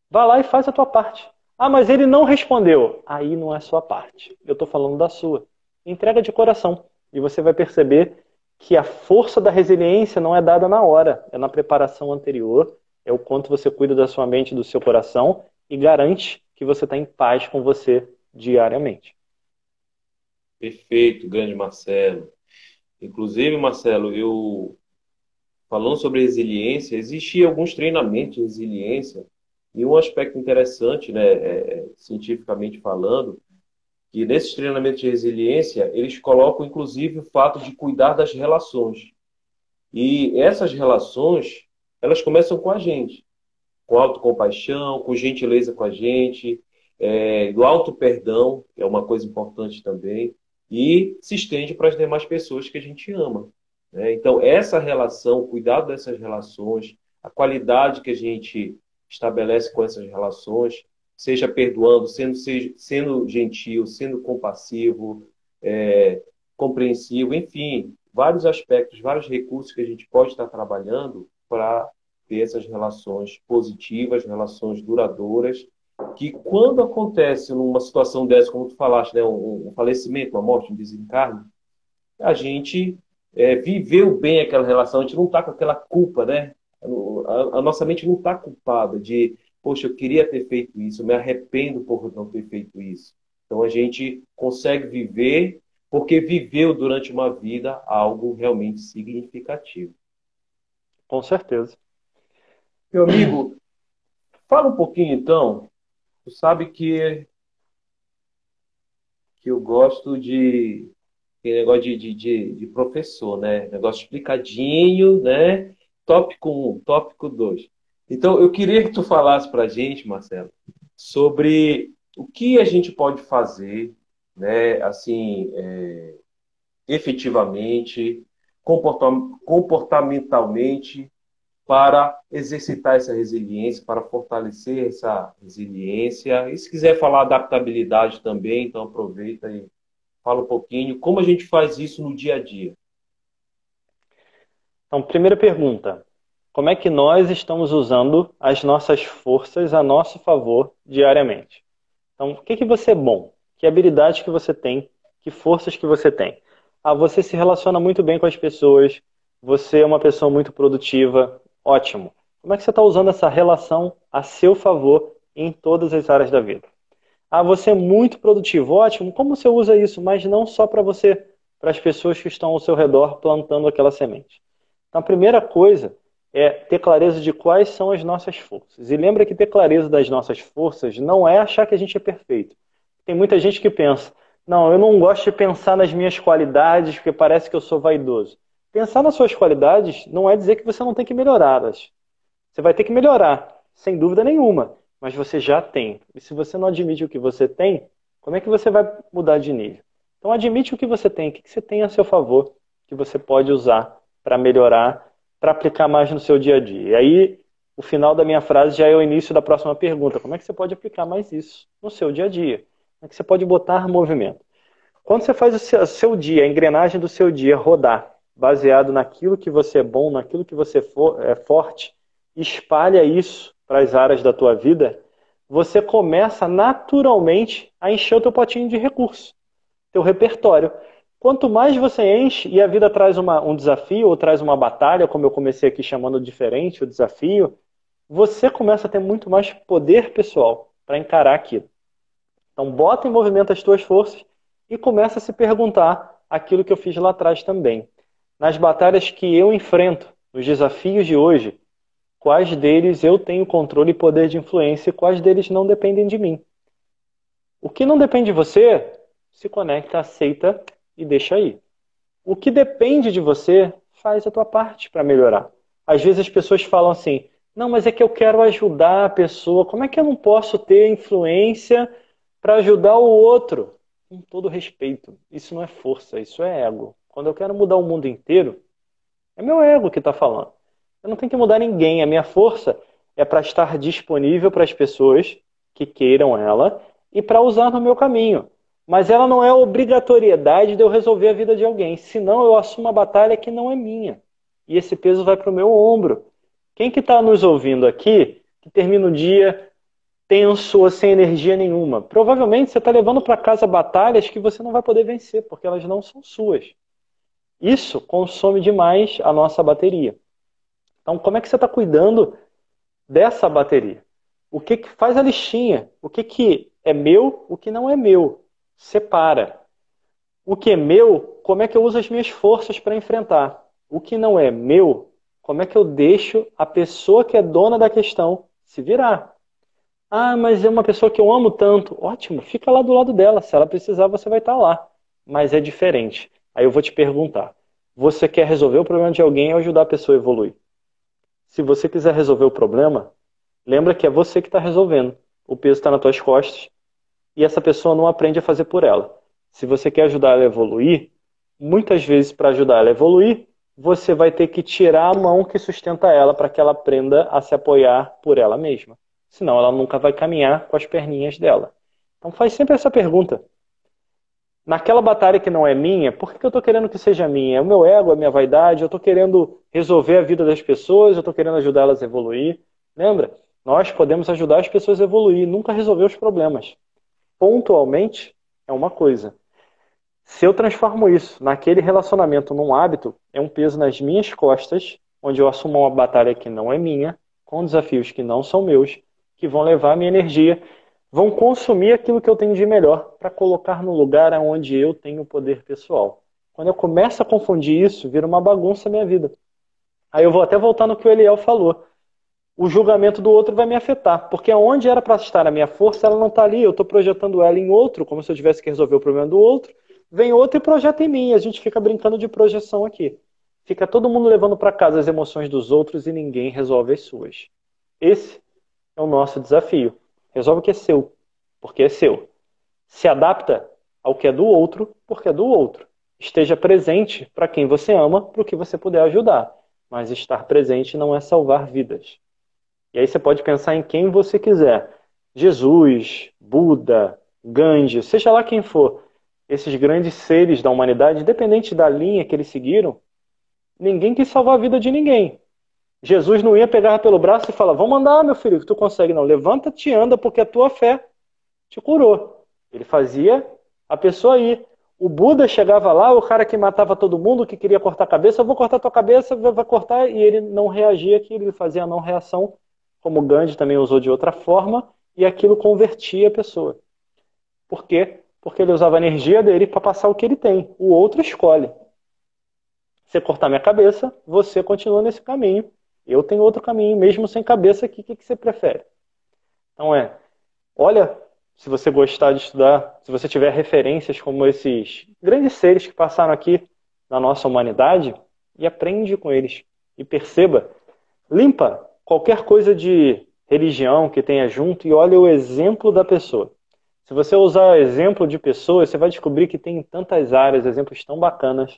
Vá lá e faz a tua parte. Ah, mas ele não respondeu. Aí não é sua parte. Eu estou falando da sua. Entrega de coração. E você vai perceber que a força da resiliência não é dada na hora, é na preparação anterior, é o quanto você cuida da sua mente e do seu coração e garante que você está em paz com você diariamente. Perfeito, grande Marcelo. Inclusive, Marcelo, eu falando sobre resiliência, existiam alguns treinamentos de resiliência e um aspecto interessante, né, é, é cientificamente falando, que nesses treinamentos de resiliência, eles colocam inclusive o fato de cuidar das relações. E essas relações, elas começam com a gente, com autocompaixão, com gentileza com a gente, é, do auto-perdão, que é uma coisa importante também, e se estende para as demais pessoas que a gente ama. Né? Então, essa relação, o cuidado dessas relações, a qualidade que a gente estabelece com essas relações, seja perdoando, sendo, seja, sendo gentil, sendo compassivo, é, compreensivo, enfim, vários aspectos, vários recursos que a gente pode estar trabalhando para ter essas relações positivas, relações duradouras, que quando acontece numa situação dessa, como tu falaste, né, um, um falecimento, uma morte, um desencarne, a gente é, viveu bem aquela relação, a gente não está com aquela culpa, né? A, a nossa mente não está culpada de, poxa, eu queria ter feito isso, eu me arrependo por não ter feito isso. Então a gente consegue viver porque viveu durante uma vida algo realmente significativo. Com certeza. Meu amigo, fala um pouquinho então. Tu sabe que que eu gosto de tem negócio de, de, de, professor, né? Negócio explicadinho, né? Tópico 1, um, tópico 2. Então, eu queria que tu falasse para a gente, Marcelo, sobre o que a gente pode fazer, né? Assim, é, efetivamente, comportamentalmente, para exercitar essa resiliência, para fortalecer essa resiliência. E se quiser falar adaptabilidade também, então aproveita e Fala um pouquinho como a gente faz isso no dia a dia. Então, primeira pergunta: como é que nós estamos usando as nossas forças a nosso favor diariamente? Então, o que, que você é bom? Que habilidades que você tem? Que forças que você tem? Ah, você se relaciona muito bem com as pessoas, você é uma pessoa muito produtiva, ótimo. Como é que você está usando essa relação a seu favor em todas as áreas da vida? Ah, você é muito produtivo, ótimo. Como você usa isso? Mas não só para você, para as pessoas que estão ao seu redor plantando aquela semente. Então, a primeira coisa é ter clareza de quais são as nossas forças. E lembra que ter clareza das nossas forças não é achar que a gente é perfeito. Tem muita gente que pensa, não, eu não gosto de pensar nas minhas qualidades porque parece que eu sou vaidoso. Pensar nas suas qualidades não é dizer que você não tem que melhorá-las. Você vai ter que melhorar, sem dúvida nenhuma mas você já tem. E se você não admite o que você tem, como é que você vai mudar de nível? Então admite o que você tem, o que você tem a seu favor, que você pode usar para melhorar, para aplicar mais no seu dia a dia. E aí, o final da minha frase já é o início da próxima pergunta. Como é que você pode aplicar mais isso no seu dia a dia? Como é que você pode botar movimento? Quando você faz o seu, dia, a engrenagem do seu dia rodar, baseado naquilo que você é bom, naquilo que você for, é forte, espalha isso para as áreas da tua vida, você começa naturalmente a encher o teu potinho de recursos, teu repertório. Quanto mais você enche e a vida traz uma, um desafio ou traz uma batalha, como eu comecei aqui chamando diferente o desafio, você começa a ter muito mais poder pessoal para encarar aquilo. Então, bota em movimento as tuas forças e começa a se perguntar aquilo que eu fiz lá atrás também. Nas batalhas que eu enfrento, nos desafios de hoje, quais deles eu tenho controle e poder de influência e quais deles não dependem de mim. O que não depende de você, se conecta, aceita e deixa aí. O que depende de você, faz a tua parte para melhorar. Às vezes as pessoas falam assim: não, mas é que eu quero ajudar a pessoa, como é que eu não posso ter influência para ajudar o outro? Com todo respeito, isso não é força, isso é ego. Quando eu quero mudar o mundo inteiro, é meu ego que está falando. Eu não tenho que mudar ninguém. A minha força é para estar disponível para as pessoas que queiram ela e para usar no meu caminho. Mas ela não é obrigatoriedade de eu resolver a vida de alguém. Senão eu assumo uma batalha que não é minha. E esse peso vai para o meu ombro. Quem que está nos ouvindo aqui, que termina o dia tenso ou sem energia nenhuma? Provavelmente você está levando para casa batalhas que você não vai poder vencer, porque elas não são suas. Isso consome demais a nossa bateria. Então, como é que você está cuidando dessa bateria? O que, que faz a listinha? O que, que é meu, o que não é meu? Separa. O que é meu, como é que eu uso as minhas forças para enfrentar? O que não é meu, como é que eu deixo a pessoa que é dona da questão se virar? Ah, mas é uma pessoa que eu amo tanto. Ótimo, fica lá do lado dela. Se ela precisar, você vai estar lá. Mas é diferente. Aí eu vou te perguntar: você quer resolver o problema de alguém ou ajudar a pessoa a evoluir? Se você quiser resolver o problema, lembra que é você que está resolvendo. O peso está nas tuas costas e essa pessoa não aprende a fazer por ela. Se você quer ajudar ela a evoluir, muitas vezes para ajudar ela a evoluir, você vai ter que tirar a mão que sustenta ela para que ela aprenda a se apoiar por ela mesma. Senão ela nunca vai caminhar com as perninhas dela. Então faz sempre essa pergunta. Naquela batalha que não é minha, por que eu estou querendo que seja minha? É o meu ego, é a minha vaidade, eu estou querendo resolver a vida das pessoas, eu estou querendo ajudá-las a evoluir. Lembra? Nós podemos ajudar as pessoas a evoluir, nunca resolver os problemas. Pontualmente é uma coisa. Se eu transformo isso naquele relacionamento num hábito, é um peso nas minhas costas, onde eu assumo uma batalha que não é minha, com desafios que não são meus, que vão levar a minha energia, vão consumir aquilo que eu tenho de melhor para colocar no lugar onde eu tenho poder pessoal. Quando eu começo a confundir isso, vira uma bagunça a minha vida. Aí eu vou até voltar no que o Eliel falou. O julgamento do outro vai me afetar, porque onde era para estar a minha força, ela não está ali. Eu estou projetando ela em outro, como se eu tivesse que resolver o problema do outro vem outro e projeta em mim. A gente fica brincando de projeção aqui. Fica todo mundo levando para casa as emoções dos outros e ninguém resolve as suas. Esse é o nosso desafio. Resolve o que é seu, porque é seu. Se adapta ao que é do outro, porque é do outro. Esteja presente para quem você ama, para o que você puder ajudar. Mas estar presente não é salvar vidas. E aí você pode pensar em quem você quiser. Jesus, Buda, Gandhi, seja lá quem for esses grandes seres da humanidade, independente da linha que eles seguiram, ninguém quis salvar a vida de ninguém. Jesus não ia pegar pelo braço e falar: Vamos andar, meu filho, que tu consegue. Não, levanta-te e anda, porque a tua fé te curou. Ele fazia a pessoa ir. O Buda chegava lá, o cara que matava todo mundo, que queria cortar a cabeça, eu vou cortar tua cabeça, vai cortar, e ele não reagia aquilo, ele fazia a não reação, como Gandhi também usou de outra forma, e aquilo convertia a pessoa. Por quê? porque ele usava a energia dele para passar o que ele tem. O outro escolhe. Você cortar minha cabeça, você continua nesse caminho. Eu tenho outro caminho, mesmo sem cabeça, o que, que, você prefere? Então é, olha, se você gostar de estudar, se você tiver referências como esses grandes seres que passaram aqui na nossa humanidade, e aprende com eles. E perceba, limpa qualquer coisa de religião que tenha junto e olha o exemplo da pessoa. Se você usar exemplo de pessoas, você vai descobrir que tem tantas áreas, exemplos tão bacanas,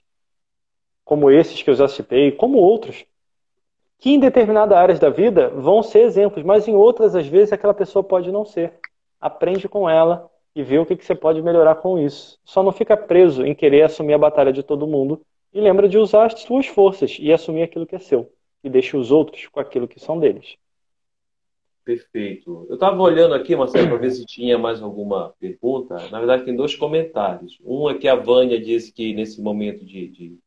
como esses que eu já citei, como outros, que em determinadas áreas da vida vão ser exemplos, mas em outras, às vezes, aquela pessoa pode não ser. Aprende com ela e vê o que, que você pode melhorar com isso. Só não fica preso em querer assumir a batalha de todo mundo e lembra de usar as suas forças e assumir aquilo que é seu. E deixe os outros com aquilo que são deles. Perfeito. Eu estava olhando aqui, Marcelo, para ver se tinha mais alguma pergunta. Na verdade, tem dois comentários. Um é que a Vânia disse que nesse momento de, de,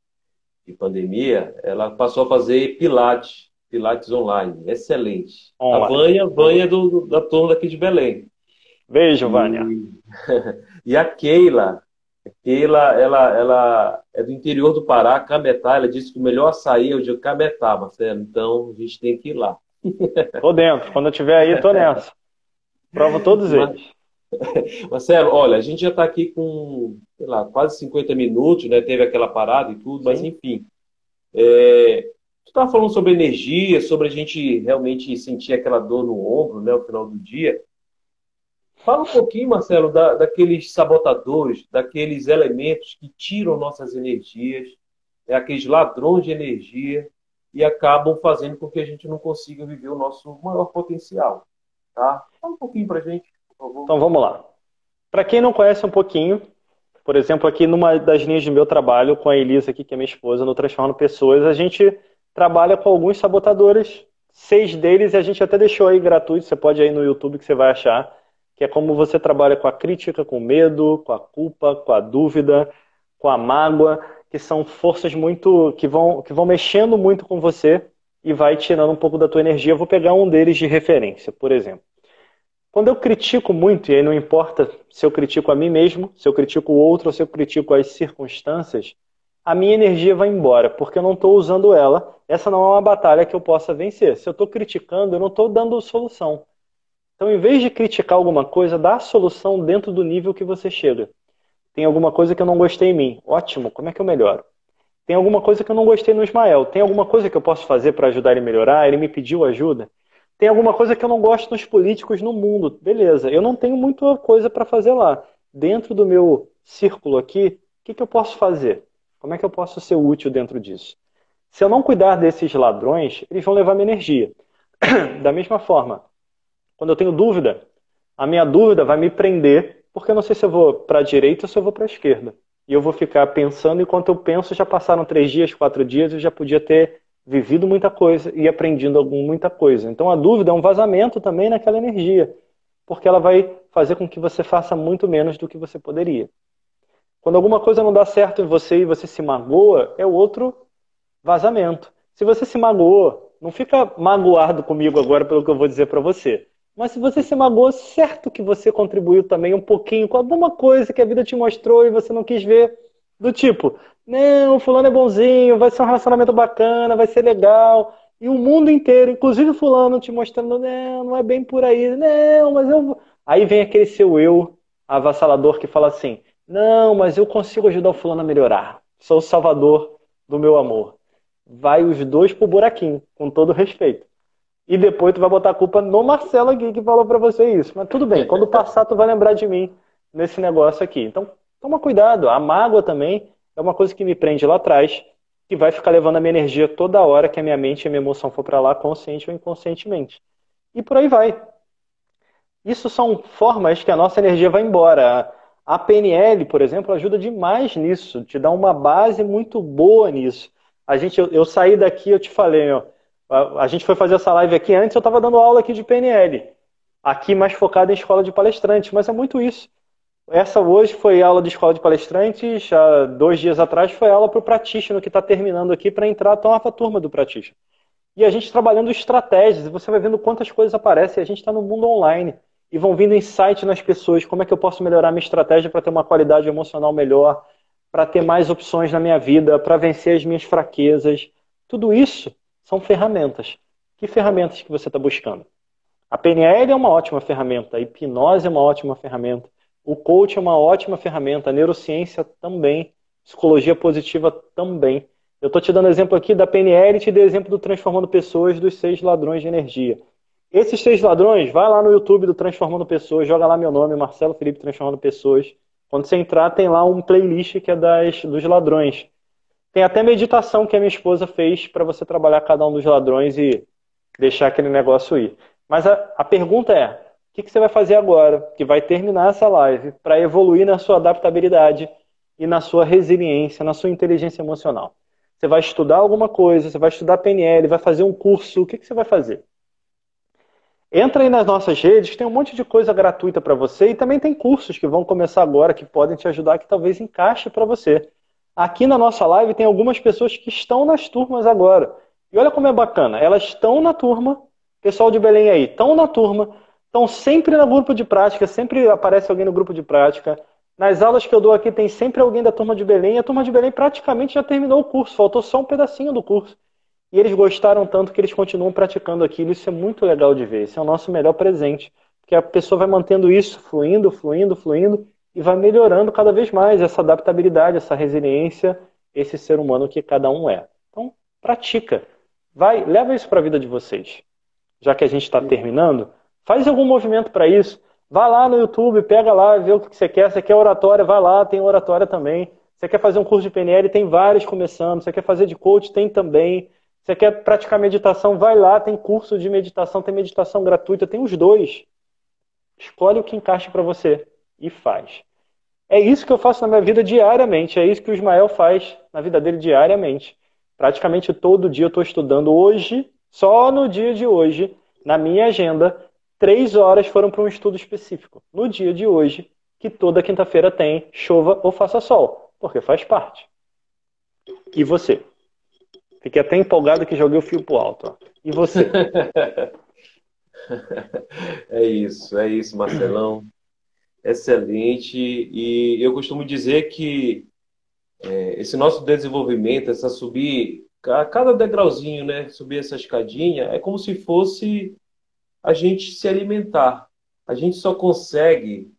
de pandemia, ela passou a fazer Pilates, Pilates online. Excelente. Online. A Vânia, Vânia do, do, da turma daqui de Belém. Beijo, Vânia. E, [LAUGHS] e a Keila, a Keila, ela, ela é do interior do Pará, Cametá. Ela disse que o melhor açaí é o de Cametá, Marcelo. Então, a gente tem que ir lá. [LAUGHS] Tô dentro. Quando eu estiver aí, tô nessa. Provo todos eles. [LAUGHS] Marcelo, olha, a gente já está aqui com, sei lá, quase 50 minutos, né? Teve aquela parada e tudo, Sim. mas enfim. É, tu estava falando sobre energia, sobre a gente realmente sentir aquela dor no ombro, né, no final do dia. Fala um pouquinho, Marcelo, da, daqueles sabotadores, daqueles elementos que tiram nossas energias, é, aqueles ladrões de energia e acabam fazendo com que a gente não consiga viver o nosso maior potencial. Tá? Fala um pouquinho para a gente, por favor. Então vamos lá. Para quem não conhece um pouquinho, por exemplo, aqui numa das linhas do meu trabalho com a Elisa, aqui, que é minha esposa, no Transformando Pessoas, a gente trabalha com alguns sabotadores. Seis deles a gente até deixou aí gratuito, você pode ir no YouTube que você vai achar, que é como você trabalha com a crítica, com o medo, com a culpa, com a dúvida, com a mágoa que são forças muito que vão que vão mexendo muito com você e vai tirando um pouco da tua energia. Eu vou pegar um deles de referência, por exemplo. Quando eu critico muito, e aí não importa se eu critico a mim mesmo, se eu critico o outro ou se eu critico as circunstâncias, a minha energia vai embora, porque eu não estou usando ela. Essa não é uma batalha que eu possa vencer. Se eu estou criticando, eu não estou dando solução. Então, em vez de criticar alguma coisa, dá a solução dentro do nível que você chega. Tem alguma coisa que eu não gostei em mim. Ótimo, como é que eu melhoro? Tem alguma coisa que eu não gostei no Ismael. Tem alguma coisa que eu posso fazer para ajudar ele a melhorar? Ele me pediu ajuda. Tem alguma coisa que eu não gosto nos políticos no mundo. Beleza, eu não tenho muita coisa para fazer lá. Dentro do meu círculo aqui, o que, que eu posso fazer? Como é que eu posso ser útil dentro disso? Se eu não cuidar desses ladrões, eles vão levar minha energia. [CLEARS THROAT] Da mesma forma, quando eu tenho dúvida, a minha dúvida vai me prender, porque eu não sei se eu vou para a direita ou se eu vou para a esquerda. E eu vou ficar pensando, enquanto eu penso, já passaram três dias, quatro dias, eu já podia ter vivido muita coisa e aprendido muita coisa. Então a dúvida é um vazamento também naquela energia, porque ela vai fazer com que você faça muito menos do que você poderia. Quando alguma coisa não dá certo em você e você se magoa, é outro vazamento. Se você se magoou, não fica magoado comigo agora pelo que eu vou dizer para você. Mas se você se magoou, certo que você contribuiu também um pouquinho com alguma coisa que a vida te mostrou e você não quis ver. Do tipo, não, fulano é bonzinho, vai ser um relacionamento bacana, vai ser legal. E o mundo inteiro, inclusive o fulano, te mostrando, não, não é bem por aí, não, mas eu vou. Aí vem aquele seu eu avassalador que fala assim: não, mas eu consigo ajudar o fulano a melhorar. Sou o salvador do meu amor vai os dois pro buraquinho, com todo respeito. E depois tu vai botar a culpa no Marcelo aqui que falou para você isso. Mas tudo bem, quando passar tu vai lembrar de mim nesse negócio aqui. Então, toma cuidado. A mágoa também é uma coisa que me prende lá atrás, que vai ficar levando a minha energia toda hora que a minha mente e a minha emoção for para lá, consciente ou inconscientemente. E por aí vai. Isso são formas que a nossa energia vai embora. A PNL, por exemplo, ajuda demais nisso, te dá uma base muito boa nisso. A gente, eu, eu saí daqui, eu te falei, ó, a, a, gente foi fazer essa live aqui antes, eu estava dando aula aqui de PNL. Aqui mais focado em escola de palestrantes, mas é muito isso. Essa hoje foi aula de escola de palestrantes, há dois dias atrás foi aula para o Practitioner, que está terminando aqui para entrar a nova turma do Practitioner. E a gente trabalhando estratégias, e você vai vendo quantas coisas aparecem, a gente está no mundo online, e vão vindo insights nas pessoas, como é que eu posso melhorar minha estratégia para ter uma qualidade emocional melhor, para ter mais opções na minha vida, para vencer as minhas fraquezas. Tudo isso são ferramentas. Que ferramentas que você está buscando? A PNL é uma ótima ferramenta, a hipnose é uma ótima ferramenta, o coach é uma ótima ferramenta, a neurociência também, psicologia positiva também. Eu estou te dando exemplo aqui da PNL e te dei exemplo do Transformando Pessoas dos seis ladrões de energia. Esses seis ladrões, vai lá no YouTube do Transformando Pessoas, joga lá meu nome, Marcelo Felipe Transformando Pessoas. Quando você entrar, tem lá um playlist que é das, dos ladrões. Tem até meditação que a minha esposa fez para você trabalhar cada um dos ladrões e deixar aquele negócio ir. Mas a, a pergunta é: o que, que você vai fazer agora, que vai terminar essa live, para evoluir na sua adaptabilidade e na sua resiliência, na sua inteligência emocional? Você vai estudar alguma coisa, você vai estudar PNL, vai fazer um curso, o que, que você vai fazer? Entra aí nas nossas redes, tem um monte de coisa gratuita para você e também tem cursos que vão começar agora que podem te ajudar, que talvez encaixe para você. Aqui na nossa live tem algumas pessoas que estão nas turmas agora. E olha como é bacana, elas estão na turma, pessoal de Belém aí, estão na turma, estão sempre no grupo de prática, sempre aparece alguém no grupo de prática. Nas aulas que eu dou aqui tem sempre alguém da turma de Belém, e a turma de Belém praticamente já terminou o curso, faltou só um pedacinho do curso. E eles gostaram tanto que eles continuam praticando aquilo. Isso é muito legal de ver. Esse é o nosso melhor presente. Porque a pessoa vai mantendo isso fluindo, fluindo, fluindo e vai melhorando cada vez mais essa adaptabilidade, essa resiliência, esse ser humano que cada um é. Então, pratica. Vai, leva isso para a vida de vocês. Já que a gente está terminando, faz algum movimento para isso. Vai lá no YouTube, pega lá, vê o que você quer. Você quer oratória, vai lá, tem oratória também. Você quer fazer um curso de PNL, tem vários começando. Você quer fazer de coach, tem também. Você quer praticar meditação? Vai lá, tem curso de meditação, tem meditação gratuita, tem os dois. Escolhe o que encaixa para você e faz. É isso que eu faço na minha vida diariamente, é isso que o Ismael faz na vida dele diariamente. Praticamente todo dia eu estou estudando. Hoje, só no dia de hoje, na minha agenda, três horas foram para um estudo específico. No dia de hoje, que toda quinta-feira tem, chova ou faça sol, porque faz parte. E você? Fiquei até empolgado que joguei o fio pro alto. Ó. E você? [LAUGHS] é isso, é isso, Marcelão. Excelente. E eu costumo dizer que é, esse nosso desenvolvimento, essa subir, a cada degrauzinho, né? Subir essa escadinha, é como se fosse a gente se alimentar. A gente só consegue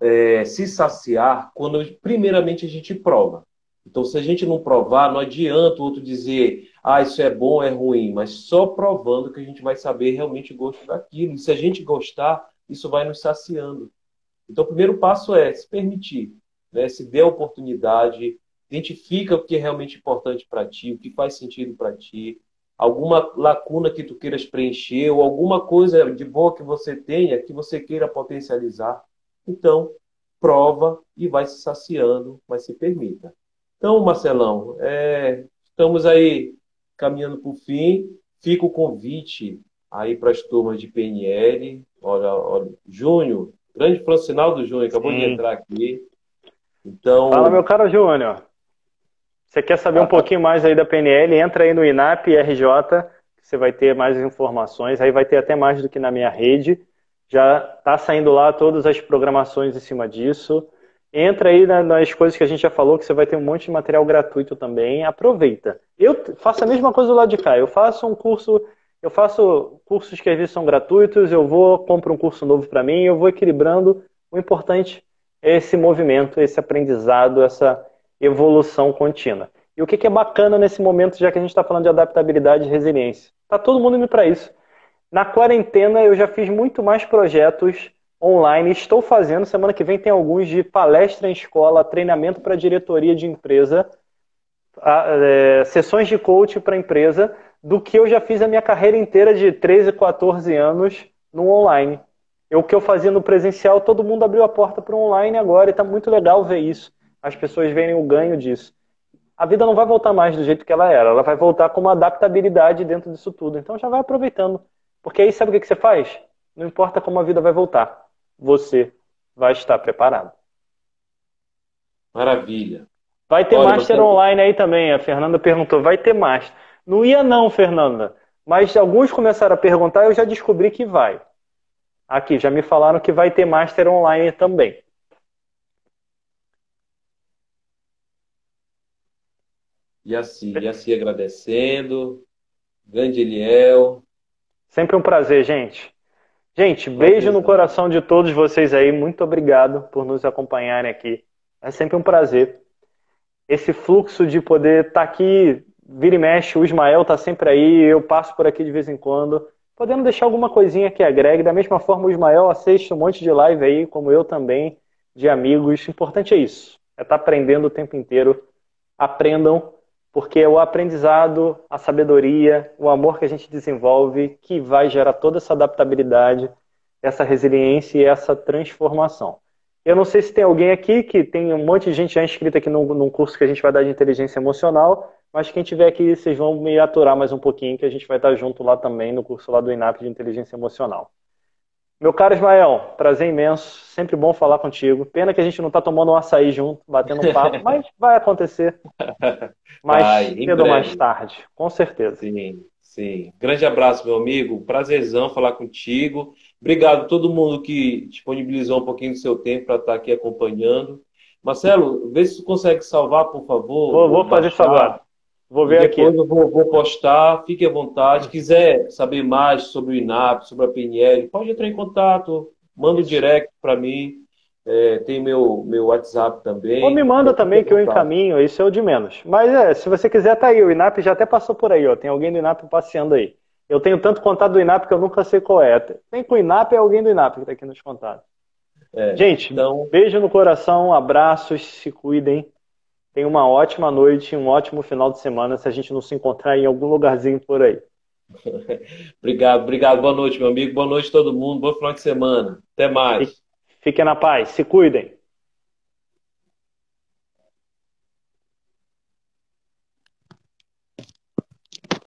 é, se saciar quando, primeiramente, a gente prova. Então, se a gente não provar, não adianta o outro dizer, ah, isso é bom, é ruim, mas só provando que a gente vai saber realmente o gosto daquilo. E se a gente gostar, isso vai nos saciando. Então, o primeiro passo é se permitir, né? se dê a oportunidade, identifica o que é realmente importante para ti, o que faz sentido para ti, alguma lacuna que tu queiras preencher ou alguma coisa de boa que você tenha que você queira potencializar. Então, prova e vai se saciando, mas se permita. Então, Marcelão, é, estamos aí caminhando para o fim. Fica o convite aí para as turmas de PNL. Olha, olha, Júnior, grande Francinal do Júnior, acabou Sim. de entrar aqui. Então... Fala, meu caro Júnior. Você quer saber um pouquinho mais aí da PNL? Entra aí no INAP RJ, você vai ter mais informações. Aí vai ter até mais do que na minha rede. Já está saindo lá todas as programações em cima disso. Entra aí nas coisas que a gente já falou, que você vai ter um monte de material gratuito também. Aproveita. Eu faço a mesma coisa do lado de cá. Eu faço um curso, eu faço cursos que às vezes são gratuitos, eu vou, compro um curso novo para mim, eu vou equilibrando. O importante é esse movimento, esse aprendizado, essa evolução contínua. E o que é bacana nesse momento, já que a gente está falando de adaptabilidade e resiliência? Está todo mundo indo para isso. Na quarentena eu já fiz muito mais projetos online. Estou fazendo, semana que vem tem alguns de palestra em escola, treinamento para diretoria de empresa, é, sessões de coaching para empresa, do que eu já fiz a minha carreira inteira de 13, 14 anos no online. O que eu fazia no presencial, todo mundo abriu a porta para o online agora e está muito legal ver isso. As pessoas verem o ganho disso. A vida não vai voltar mais do jeito que ela era, ela vai voltar com uma adaptabilidade dentro disso tudo. Então já vai aproveitando. Porque aí sabe o que você faz? Não importa como a vida vai voltar, você vai estar preparado. Maravilha. Vai ter Olha, Master você... online aí também. A Fernanda perguntou, vai ter Master. Não ia não, Fernanda. Mas alguns começaram a perguntar eu já descobri que vai. Aqui, já me falaram que vai ter Master online também. E assim agradecendo. Grande Eliel. Sempre um prazer, gente. Gente, beijo no coração de todos vocês aí. Muito obrigado por nos acompanharem aqui. É sempre um prazer. Esse fluxo de poder estar tá aqui, vira e mexe, o Ismael está sempre aí, eu passo por aqui de vez em quando. Podendo deixar alguma coisinha que agregue. Da mesma forma, o Ismael assiste um monte de live aí, como eu também, de amigos. O importante é isso. É estar tá aprendendo o tempo inteiro. Aprendam porque é o aprendizado, a sabedoria, o amor que a gente desenvolve que vai gerar toda essa adaptabilidade, essa resiliência e essa transformação. Eu não sei se tem alguém aqui que tem um monte de gente já inscrita aqui num, curso que a gente vai dar de inteligência emocional, mas quem tiver aqui, vocês vão me aturar mais um pouquinho, que a gente vai estar junto lá também no curso lá do INAP de inteligência emocional. Meu caro Ismael, prazer imenso, sempre bom falar contigo. Pena que a gente não está tomando um açaí junto, batendo um papo, [LAUGHS] mas vai acontecer. Mais cedo ou mais tarde, com certeza. Sim, sim. Grande abraço, meu amigo. Prazerzão falar contigo. Obrigado a todo mundo que disponibilizou um pouquinho do seu tempo para estar aqui acompanhando. Marcelo, vê se tu consegue salvar, por favor. Vou, vou fazer isso agora. Vou ver depois aqui. Depois eu vou, vou, postar, fique à vontade. Quiser saber mais sobre o INAP, sobre a PNL, pode entrar em contato, manda um direct para mim. É, tem meu, meu WhatsApp também. Ou me manda também que eu encaminho, isso é o de menos. Mas é, se você quiser, tá aí. O INAP já até passou por aí, ó. Tem alguém do INAP passeando aí. Eu tenho tanto contato do INAP que eu nunca sei qual é. Tem com o INAP é alguém do INAP que está aqui nos contatos. É, Gente, então... beijo no coração, abraços, se cuidem. Tenha uma ótima noite, um ótimo final de semana, se a gente não se encontrar em algum lugarzinho por aí. [LAUGHS] obrigado, obrigado. Boa noite, meu amigo. Boa noite todo mundo. Bom final de semana. Até mais. Fiquem na paz. Se cuidem.